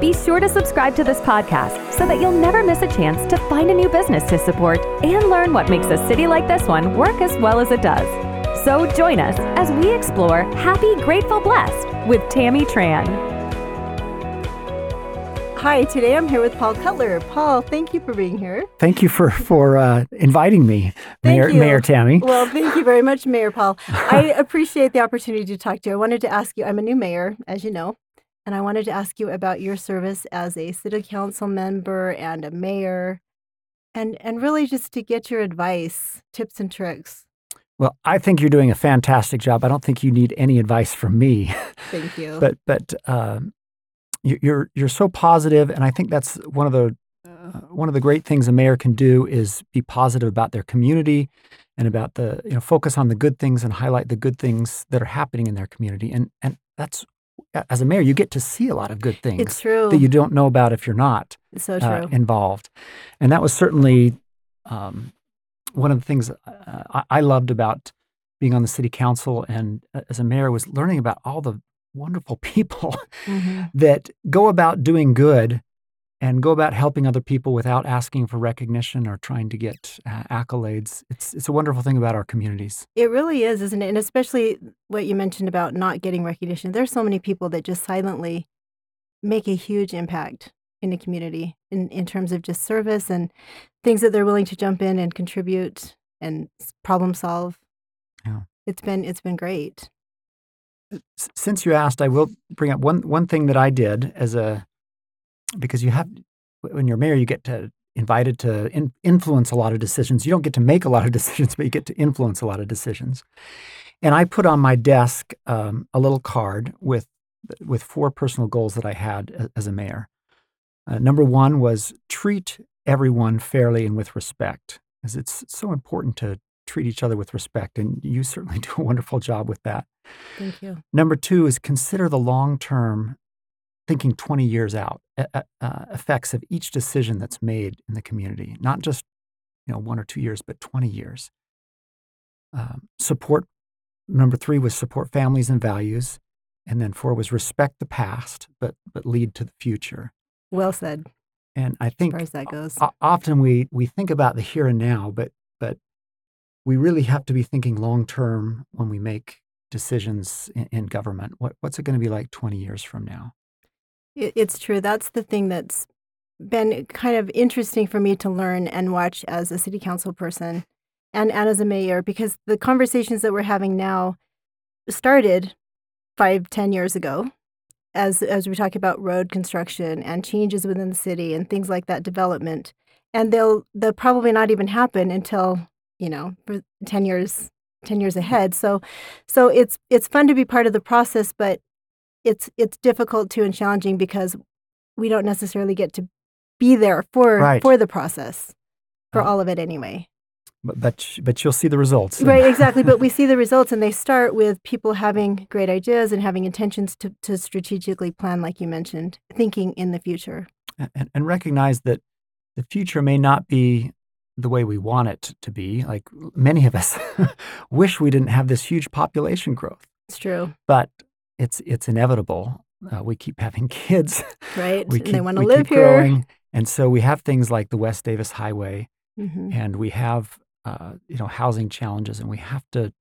be sure to subscribe to this podcast so that you'll never miss a chance to find a new business to support and learn what makes a city like this one work as well as it does. So join us as we explore Happy, Grateful, Blessed with Tammy Tran. Hi, today I'm here with Paul Cutler. Paul, thank you for being here. Thank you for for uh, inviting me, Mayor. Mayor Tammy. Well, thank you very much, Mayor Paul. I appreciate the opportunity to talk to you. I wanted to ask you. I'm a new mayor, as you know, and I wanted to ask you about your service as a city council member and a mayor, and and really just to get your advice, tips and tricks. Well, I think you're doing a fantastic job. I don't think you need any advice from me. Thank you. but but um, you- you're you're so positive, and I think that's one of the uh, one of the great things a mayor can do is be positive about their community and about the you know focus on the good things and highlight the good things that are happening in their community. And and that's as a mayor, you get to see a lot of good things it's true. that you don't know about if you're not. So true. uh, involved. And that was certainly um, one of the things uh, I, I loved about being on the city council and uh, as a mayor was learning about all the wonderful people Mhm. that go about doing good and go about helping other people without asking for recognition or trying to get uh, accolades. It's it's a wonderful thing about our communities. It really is, isn't it? And especially what you mentioned about not getting recognition. There's so many people that just silently make a huge impact in the community in, in terms of just service and things that they're willing to jump in and contribute and problem solve. Yeah. It's been it's been great. Since you asked, I will bring up one one thing that I did as a because you have when you're mayor, you get to invited to in, influence a lot of decisions. You don't get to make a lot of decisions, but you get to influence a lot of decisions. And I put on my desk um, a little card with with four personal goals that I had as a mayor. Uh, number one was treat everyone fairly and with respect, because it's so important to treat each other with respect, and you certainly do a wonderful job with that. Thank you. Number two is consider the long term, thinking 20 years out, uh, effects of each decision that's made in the community, not just you know one or two years, but 20 years. Um, support. Number three was support families and values, and then four was respect the past, but but lead to the future. Well said. And I As think far as that goes. often we we think about the here and now, but but we really have to be thinking long term when we make decisions in, in government. What what's it going to be like 20 years from now? It, it's true. That's the thing that's been kind of interesting for me to learn and watch as a city council person and, and as a mayor because the conversations that we're having now started five, ten years ago as as we talk about road construction and changes within the city and things like that development. And they'll they'll probably not even happen until, you know, ten years 10 years ahead. So so it's it's fun to be part of the process, but it's it's difficult too and challenging because we don't necessarily get to be there for Right. for the process for Uh, all of it anyway. But but, but you'll see the results. Right, exactly. But we see the results and they start with people having great ideas and having intentions to, to strategically plan, like you mentioned, thinking in the future. and, and recognize that the future may not be the way we want it to be. Like many of us wish we didn't have this huge population growth, It's true, but it's it's inevitable. Uh, we keep having kids. right? we and they want to live here. growing. And so we have things like the West Davis Highway, Mhm. and we have uh, you know housing challenges, and we have to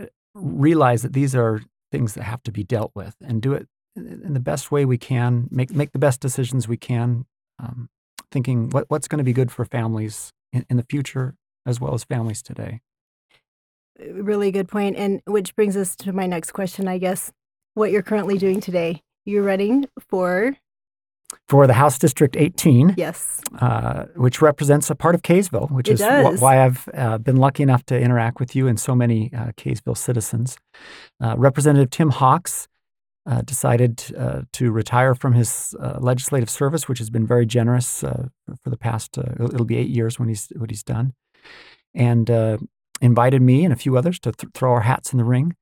uh, realize that these are things that have to be dealt with, and do it in in the best way we can. Make make the best decisions we can, um, thinking what what's going to be good for families in, in the future as well as families today. Really good. And which brings us to my next question, I guess, what you're currently doing today. You're running for, For the House District 18, yes, uh, which represents a part of Kaysville, which It is wh- why I've uh, been lucky enough to interact with you and so many uh, Kaysville citizens. Uh, Representative Tim Hawkes uh, decided uh, to retire from his uh, legislative service, which has been very generous uh, for the past. Uh, it'll be eight years when he's what he's done, and uh, invited me and a few others to th- throw our hats in the ring,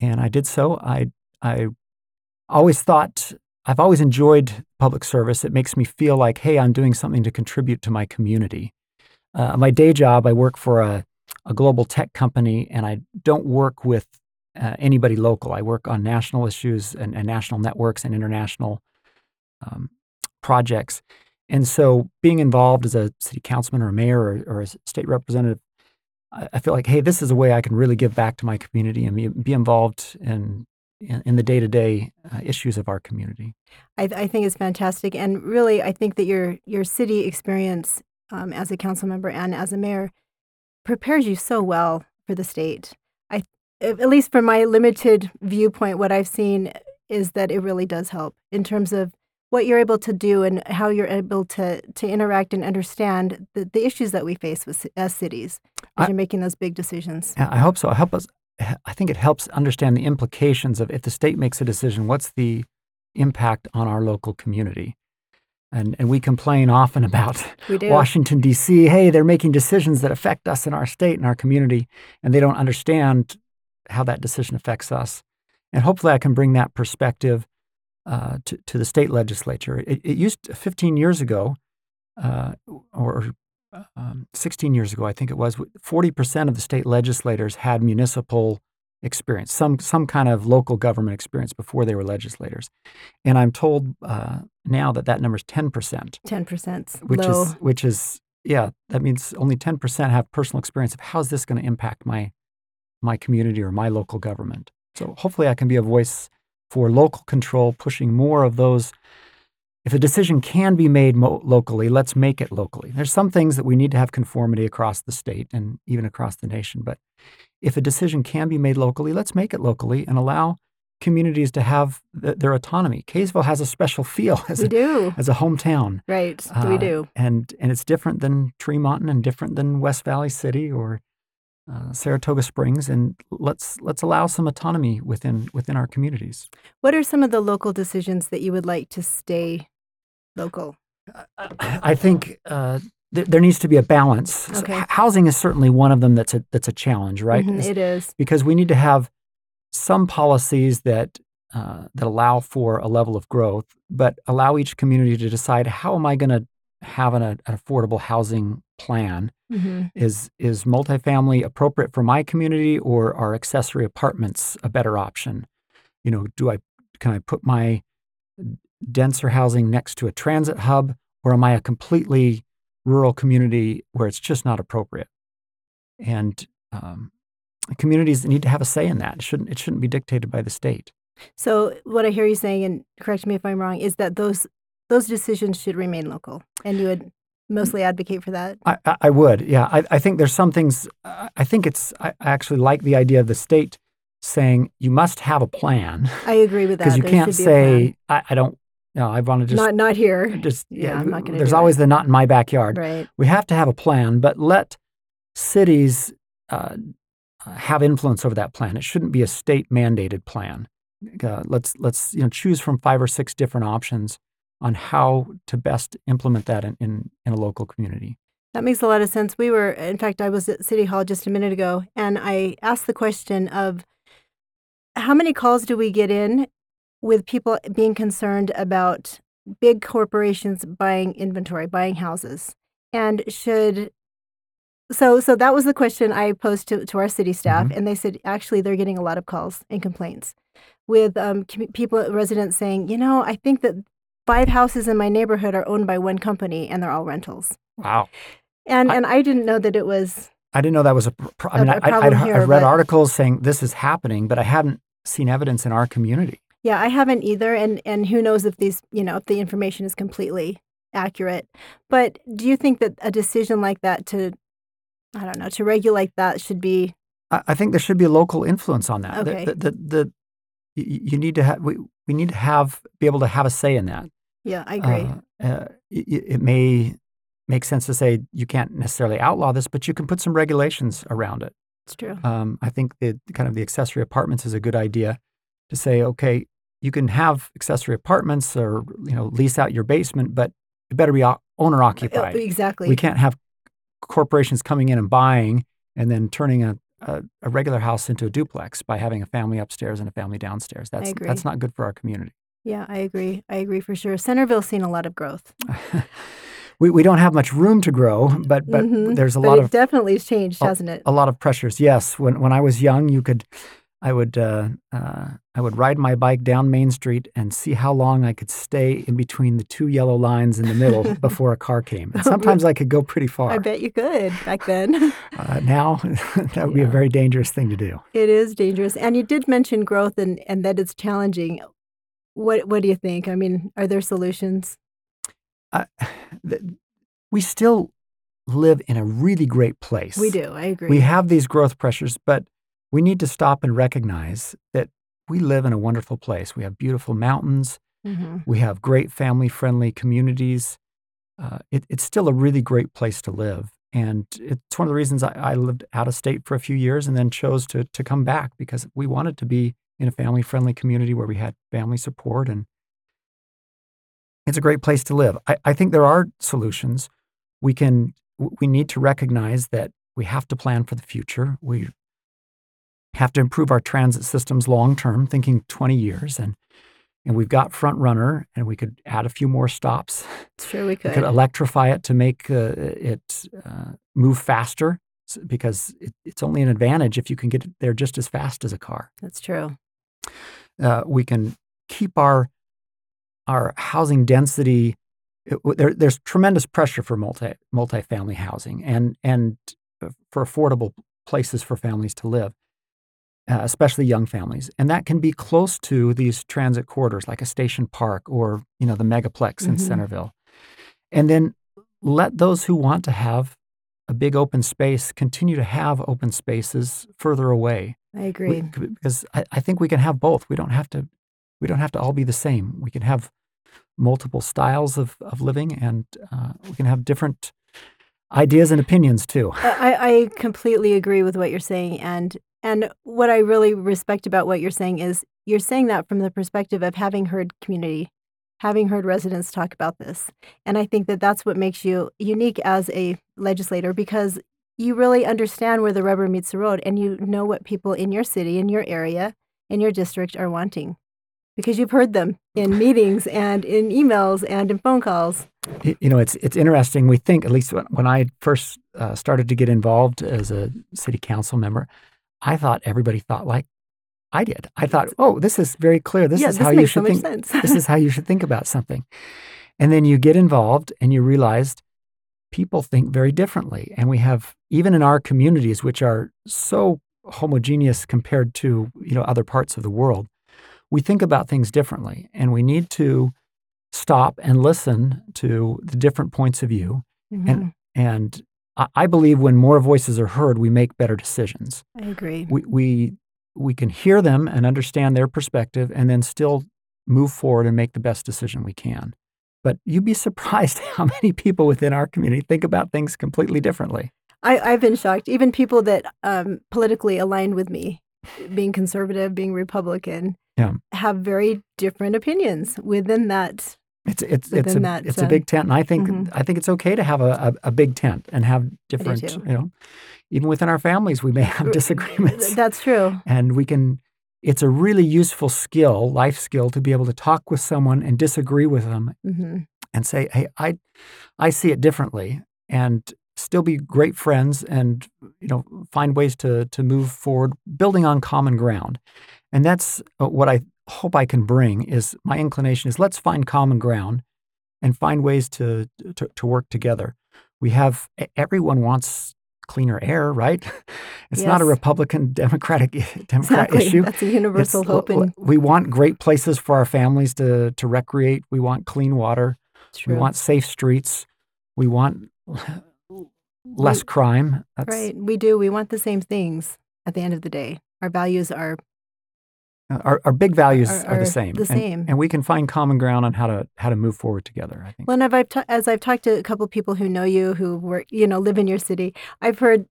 and I did so. I I always thought I've always enjoyed public service. It makes me feel like, hey, I'm doing something to contribute to my community. my day job, I work for a a global tech company, and I don't work with uh, anybody local. I work on national issues and, and national networks and international um, projects. And so, being involved as a city councilman or a mayor or, or a state representative, I, feel like, hey, this is a way I can really give back to my community and be, be involved in, in, in the day to day issues of our community. I, I, think it's fantastic, and really, I think that your your city experience um, as a council member and as a mayor prepares you so well for the state. I, at least from my limited viewpoint, what I've seen is that it really does help in terms of what you're able to do and how you're able to to interact and understand the, the issues that we face with, as cities as I, you're making those big decisions. I hope so. I help us. I think it helps understand the implications of if the state makes a decision, what's the impact on our local community? And, and we complain often about Washington, D.C. Hey, they're making decisions that affect us in our state and our community, and they don't understand how that decision affects us. And hopefully, I can bring that perspective uh, to, to the state legislature. It, it used 15 years ago, uh, or um, 16 years ago, I think it was, 40% of the state legislators had municipal experience, some some kind of local government experience before they were legislators. And I'm told uh, now that that number is 10%. 10%, which low. is which is yeah, that means only 10% have personal experience of how's this going to impact my my community or my local government. So hopefully I can be a voice for local control, pushing more of those if a decision can be made mo- locally, let's make it locally. There's some things that we need to have conformity across the state and even across the nation. But if a decision can be made locally, let's make it locally and allow communities to have th- their autonomy. Kaysville has a special feel as, we a, do. as a hometown. Right, uh, we do. And, and it's different than Tremont and different than West Valley City or uh, Saratoga Springs, and let's let's allow some autonomy within within our communities. What are some of the local decisions that you would like to stay local? I think uh, th- there needs to be a balance. Okay. So housing is certainly one of them that's a that's a challenge, right? Mm-hmm, it is because we need to have some policies that uh, that allow for a level of growth, but allow each community to decide how am I going to have an, an, affordable housing plan. Mm-hmm. Is is multifamily appropriate for my community, or are accessory apartments a better option? You know, do I can I put my denser housing next to a transit hub, or am I a completely rural community where it's just not appropriate? And um, communities need to have a say in that. It shouldn't it shouldn't be dictated by the state. So what I hear you saying, and correct me if I'm wrong, is that those those decisions should remain local, and you would mostly advocate for that. I, I would, yeah. I, I think there's some things. I think it's. I actually like the idea of the state saying you must have a plan. I agree with that because you there can't say I, I, don't no, I want to just not not here. Just yeah, yeah I'm not going to. There's always it. the not in my backyard. Right. We have to have a plan, but let cities uh, have influence over that plan. It shouldn't be a state mandated plan. Uh, let's let's you know choose from five or six different options on how to best implement that in, in, in a local community. That makes a lot of sense. We were, in fact, I was at City Hall just a minute ago, and I asked the question of how many calls do we get in with people being concerned about big corporations buying inventory, buying houses, and should so so that was the question I posed to, to our city staff, mm-hmm. and they said actually they're getting a lot of calls and complaints with um, people residents saying, you know, I think that five houses in my neighborhood are owned by one company and they're all rentals. Wow. And I, and I didn't know that it was. I didn't know that was a. Pro- I mean, I, have read articles saying this is happening, but I haven't seen evidence in our community. Yeah, I haven't either, and and who knows if these, you know, if the information is completely accurate. But do you think that a decision like that to, I don't know, to regulate that should be? I, I think there should be a local influence on that. Okay. The, the, the, the you need to have we, we need to have be able to have a say in that. Yeah, I agree. Uh, uh, it, it, may make sense to say you can't necessarily outlaw this, but you can put some regulations around it. It's true. Um, I think the kind of the accessory apartments is a good idea to say, okay, you can have accessory apartments or you know lease out your basement, but it better be owner occupied. Exactly. We can't have corporations coming in and buying and then turning a, a, a, regular house into a duplex by having a family upstairs and a family downstairs. That's that's not good for our community. Yeah, I agree. I agree for sure. Centerville's seen a lot of growth. we, we don't have much room to grow, but but mm-hmm. there's a but lot it of definitely has changed, a, hasn't it? A lot of pressures. Yes. When when I was young, you could I would uh, uh, I would ride my bike down Main Street and see how long I could stay in between the two yellow lines in the middle before a car came. And sometimes I could go pretty far. I bet you could back then. uh, now that would yeah. be a very dangerous thing to do. It is dangerous, and you did mention growth and and that it's challenging. What what do you think? I mean, are there solutions? Uh, th- we still live in a really great place. We do. I agree. We have these growth pressures, but we need to stop and recognize that we live in a wonderful place. We have beautiful mountains. Mm-hmm. We have great family friendly communities. Uh, it, it's still a really great place to live. And it's one of the reasons I, I, lived out of state for a few years and then chose to, to come back because we wanted to be in a family friendly community where we had family support. And it's a great place to live. I, I think there are solutions. We can, we need to recognize that we have to plan for the future. We have to improve our transit systems long term, thinking 20 years. And and we've got FrontRunner, and we could add a few more stops. Sure, we could. We could electrify it to make uh, it uh, move faster because it, it's only an advantage if you can get there just as fast as a car. That's true. Uh, we can keep our our housing density. It, there, there's tremendous pressure for multi multifamily housing and and uh, for affordable places for families to live uh, especially young families. And that can be close to these transit corridors like a Station Park or, you know, the megaplex mm-hmm. in Centerville. And then let those who want to have a big open space continue to have open spaces further away. I agree. We, because I, I think we can have both. We don't have to we don't have to all be the same. We can have multiple styles of, of living and uh, we can have different ideas and opinions too. I, I completely agree with what you're saying. And and what I really respect about what you're saying is you're saying that from the perspective of having heard community, having heard residents talk about this. And I think that that's what makes you unique as a legislator because you really understand where the rubber meets the road and you know what people in your city, in your area, in your district are wanting because you've heard them in meetings and in emails and in phone calls. You know, it's it's interesting. We think, at least when I first uh, started to get involved as a city council member, I thought everybody thought like I did. I thought, oh, this is very clear. This yeah, is this how you should so think. this is how you should think about something. And then you get involved and you realized people think very differently. And we have even in our communities, which are so homogeneous compared to you know other parts of the world, we think about things differently, and we need to stop and listen to the different points of view mm-hmm. and and I believe when more voices are heard, we make better decisions. I agree. We, we, we can hear them and understand their perspective and then still move forward and make the best decision we can. But you'd be surprised how many people within our community think about things completely differently. I, have been shocked. Even people that um, politically aligned with me, being conservative, being Republican, yeah. have very different opinions within that it's it's it's a that, it's a big tent, and I think mm-hmm. I think it's okay to have a, a, a big tent and have different. You know, even within our families, we may have disagreements. That's true, and we can. It's a really useful skill, life skill, to be able to talk with someone and disagree with them, mm-hmm. and say, "Hey, I, I see it differently," and still be great friends, and you know, find ways to to move forward, building on common ground. And that's uh, what I hope I can bring is my inclination is let's find common ground and find ways to, to, to work together. We have everyone wants cleaner air, right? It's yes. not a Republican Democratic Democrat exactly. issue. That's a universal it's, hope. And... We want great places for our families to to recreate. We want clean water. We want safe streets. We want less we, crime. That's... Right. We do. We want the same things at the end of the day. Our values are our, our big values are, are, are the same. The same, and, and, we can find common ground on how to how to move forward together. I think. Well, and I've, ta- as I've talked to a couple of people who know you, who work, you know, live in your city, I've heard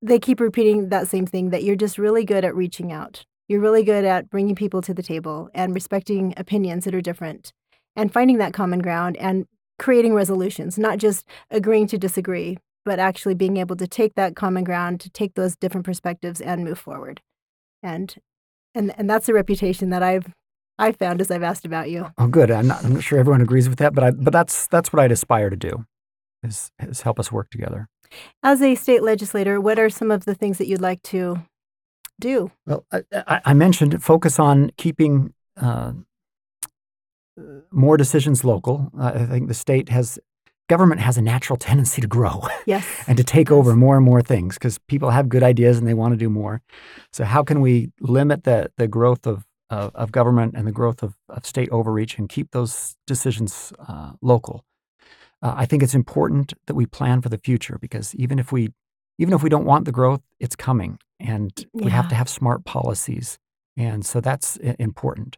they keep repeating that same thing that you're just really good at reaching out You're really good at bringing people to the table and respecting opinions that are different and finding that common ground and creating resolutions, not just agreeing to disagree, but actually being able to take that common ground, to take those different perspectives and move forward. And and and that's a reputation that I've I found as I've asked about you. Oh, good. I'm not, I'm not sure everyone agrees with that, but I, but that's that's what I'd aspire to do, is is help us work together. As a state legislator, what are some of the things that you'd like to do? Well, I, I, mentioned focus on keeping uh, more decisions local. I think the state has government has a natural tendency to grow Yes. and to take Yes. over more and more things because people have good ideas and they want to do more. So how can we limit the the growth of of, of government and the growth of, of state overreach and keep those decisions uh, local? Uh, I think it's important that we plan for the future because even if we even if we don't want the growth, it's coming, and we have to have smart policies, and so that's i- important.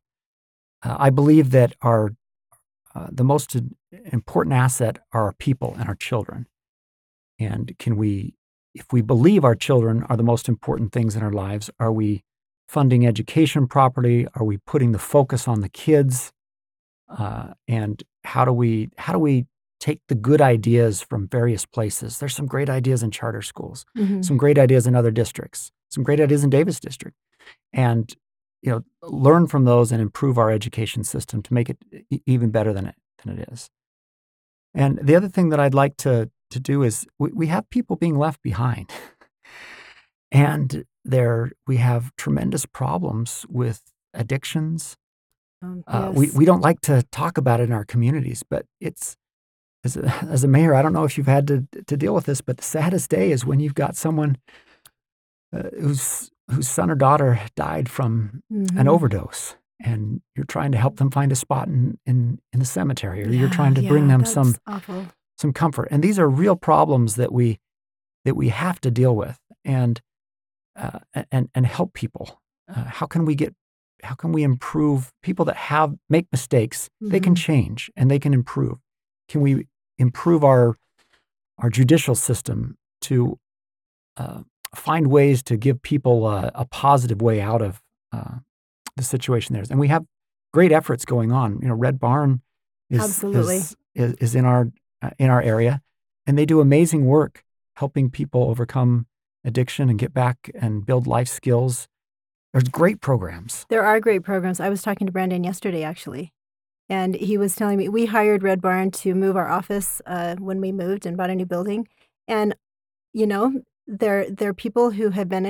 Uh, I believe that our uh, the most important asset are our people and our children. And can we, if we believe our children are the most important things in our lives, are we funding education properly? Are we putting the focus on the kids? Uh, and how do we how do we take the good ideas from various places? There's some great ideas in charter schools Mhm. some great ideas in other districts, some great ideas in Davis District, and you know learn from those and improve our education system to make it even better than it than it is. And the other thing that I'd like to to do is we, we have people being left behind, and there we have tremendous problems with addictions. Um, Uh, We we don't like to talk about it in our communities, but it's as a, as a mayor, I don't know if you've had to to deal with this, but the saddest day is when you've got someone uh, whose whose son or daughter died from an Mhm. overdose, and you're trying to help them find a spot in in, in the cemetery, or you're trying to Yeah, bring them some awful. some comfort. And these are real problems that we that we have to deal with, and uh, and and help people. Uh, how can we get? How can we improve people that have make mistakes? They can Mhm. change and they can improve. Can we improve our our judicial system to uh, find ways to give people a, a positive way out of uh, the situation there is? And we have great efforts going on. You know, Red Barn is Absolutely. is, is, is in our uh, in our area, and they do amazing work helping people overcome addiction and get back and build life skills. There's great programs. There are great programs. I was talking to Brandon yesterday, actually, and he was telling me we hired Red Barn to move our office uh, when we moved and bought a new building, and you know there there are people who have been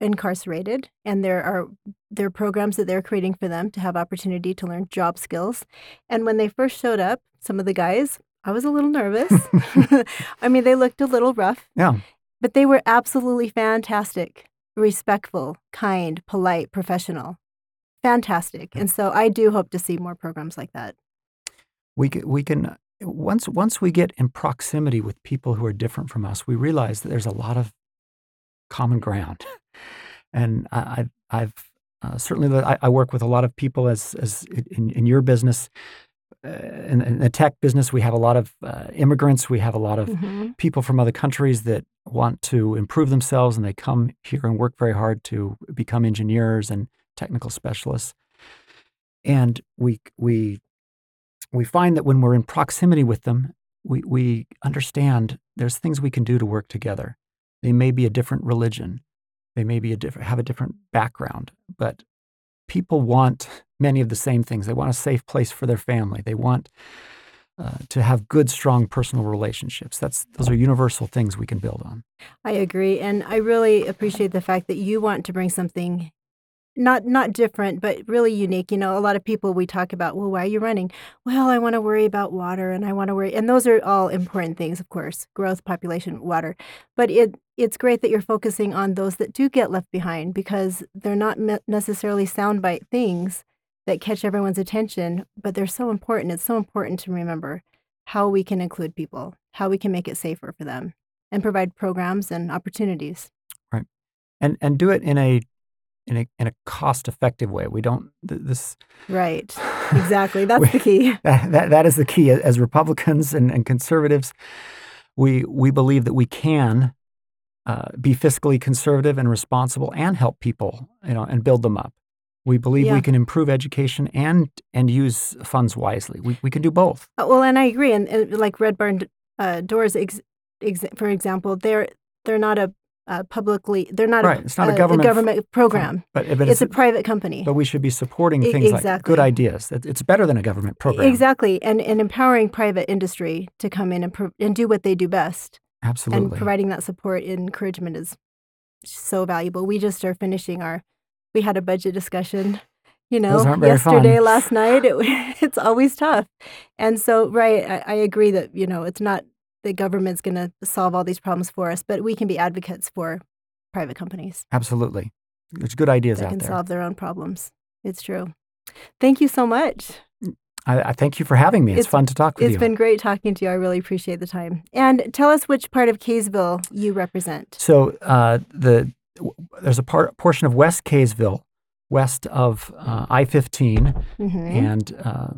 incarcerated, and there are there are programs that they're creating for them to have opportunity to learn job skills. And when they first showed up, some of the guys, I was a little nervous. I mean, they looked a little rough, Yeah, but they were absolutely fantastic, respectful, kind, polite, professional. Fantastic. And so I do hope to see more programs like that. we can, we can once once we get in proximity with people who are different from us, we realize that there's a lot of common ground. And I, I've, I've uh, certainly I, I work with a lot of people as as in, in your business, uh, in, in the tech business. We have a lot of uh, immigrants. We have a lot of Mhm. people from other countries that want to improve themselves and they come here and work very hard to become engineers and technical specialists. And we we we find that when we're in proximity with them, we, we understand there's things we can do to work together. They may be a different religion, they may be a have a different background, but people want many of the same things. They want a safe place for their family. They want uh, to have good, strong personal relationships. That's those are universal things we can build on. I agree. And I really appreciate the fact that you want to bring something not not different, but really unique. You know, a lot of people we talk about, well, why are you running? Well, I want to worry about water and I want to worry and those are all important things, of course, growth, population, water. But it it's great that you're focusing on those that do get left behind because they're not necessarily soundbite things that catch everyone's attention, but they're so important. It's so important to remember how we can include people, how we can make it safer for them and provide programs and opportunities. Right. And and do it in a in a in a cost effective way. We don't th- this Right. Exactly. That's We- the key. that, that, that is the key. As Republicans and, and conservatives, we we believe that we can uh, be fiscally conservative and responsible and help people, you know, and build them up. We believe Yeah. we can improve education and and use funds wisely. We we can do both. Uh, Well, and I agree. And, and like Red Barn uh, Doors, ex, ex, for example, they're they're not a uh, publicly they're not Right, a, it's not a government f- government program. But but It's a private company. but we should be supporting things like exactly. good ideas. It's better than a government program. Exactly, and and empowering private industry to come in and pro- and do what they do best, Absolutely. and providing that support and encouragement is so valuable. We just are finishing our. We had a budget discussion, you know, Those aren't very yesterday, fun. last night. It, it's always tough, and so right, I, I agree that you know it's not the government's going to solve all these problems for us, but we can be advocates for private companies Absolutely. There's good ideas out that out can solve their own problems. It's true. Thank you so much. I, I thank you for having me. It's, It's- fun to talk with It's you. It's been great talking to you. I really appreciate the time. And tell us which part of Kaysville you represent. So uh, the w- there's a part portion of West Kaysville, west of uh, I-15, hmm and uh,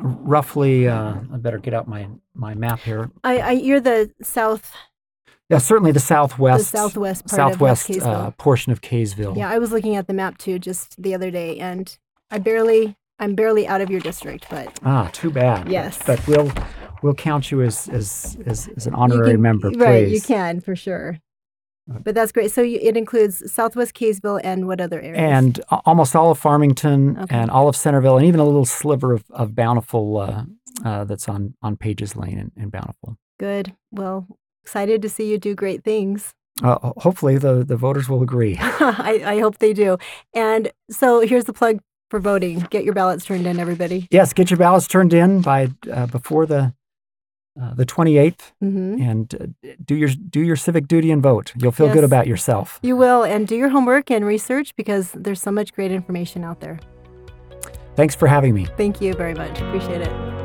roughly. Uh, I better get out my my map here. I, I, you're the south, Yeah, certainly the southwest, the southwest part southwest of uh, portion of Kaysville. yeah, I was looking at the map too just the other day, and I barely, I'm barely out of your district, but Ah, too bad. Yes. but, we'll we'll count you as as as, as an honorary can- member, please. right? You can for sure. Uh, But that's great. So you, it includes Southwest Kaysville and what other areas? And a- almost all of Farmington Okay. and all of Centerville, and even a little sliver of, of Bountiful uh, uh, that's on on Pages Lane in, in Bountiful. good. Well, excited to see you do great things. Uh, hopefully, the, the voters will agree. I, I hope they do. And so here's the plug for voting. Get your ballots turned in, everybody. yes, get your ballots turned in by uh, before the uh, the 28th, hmm and uh, do your do your civic duty and vote. You'll feel good about yourself. You will, and do your homework and research because there's so much great information out there. Thanks for having me. Thank you very much. Appreciate it.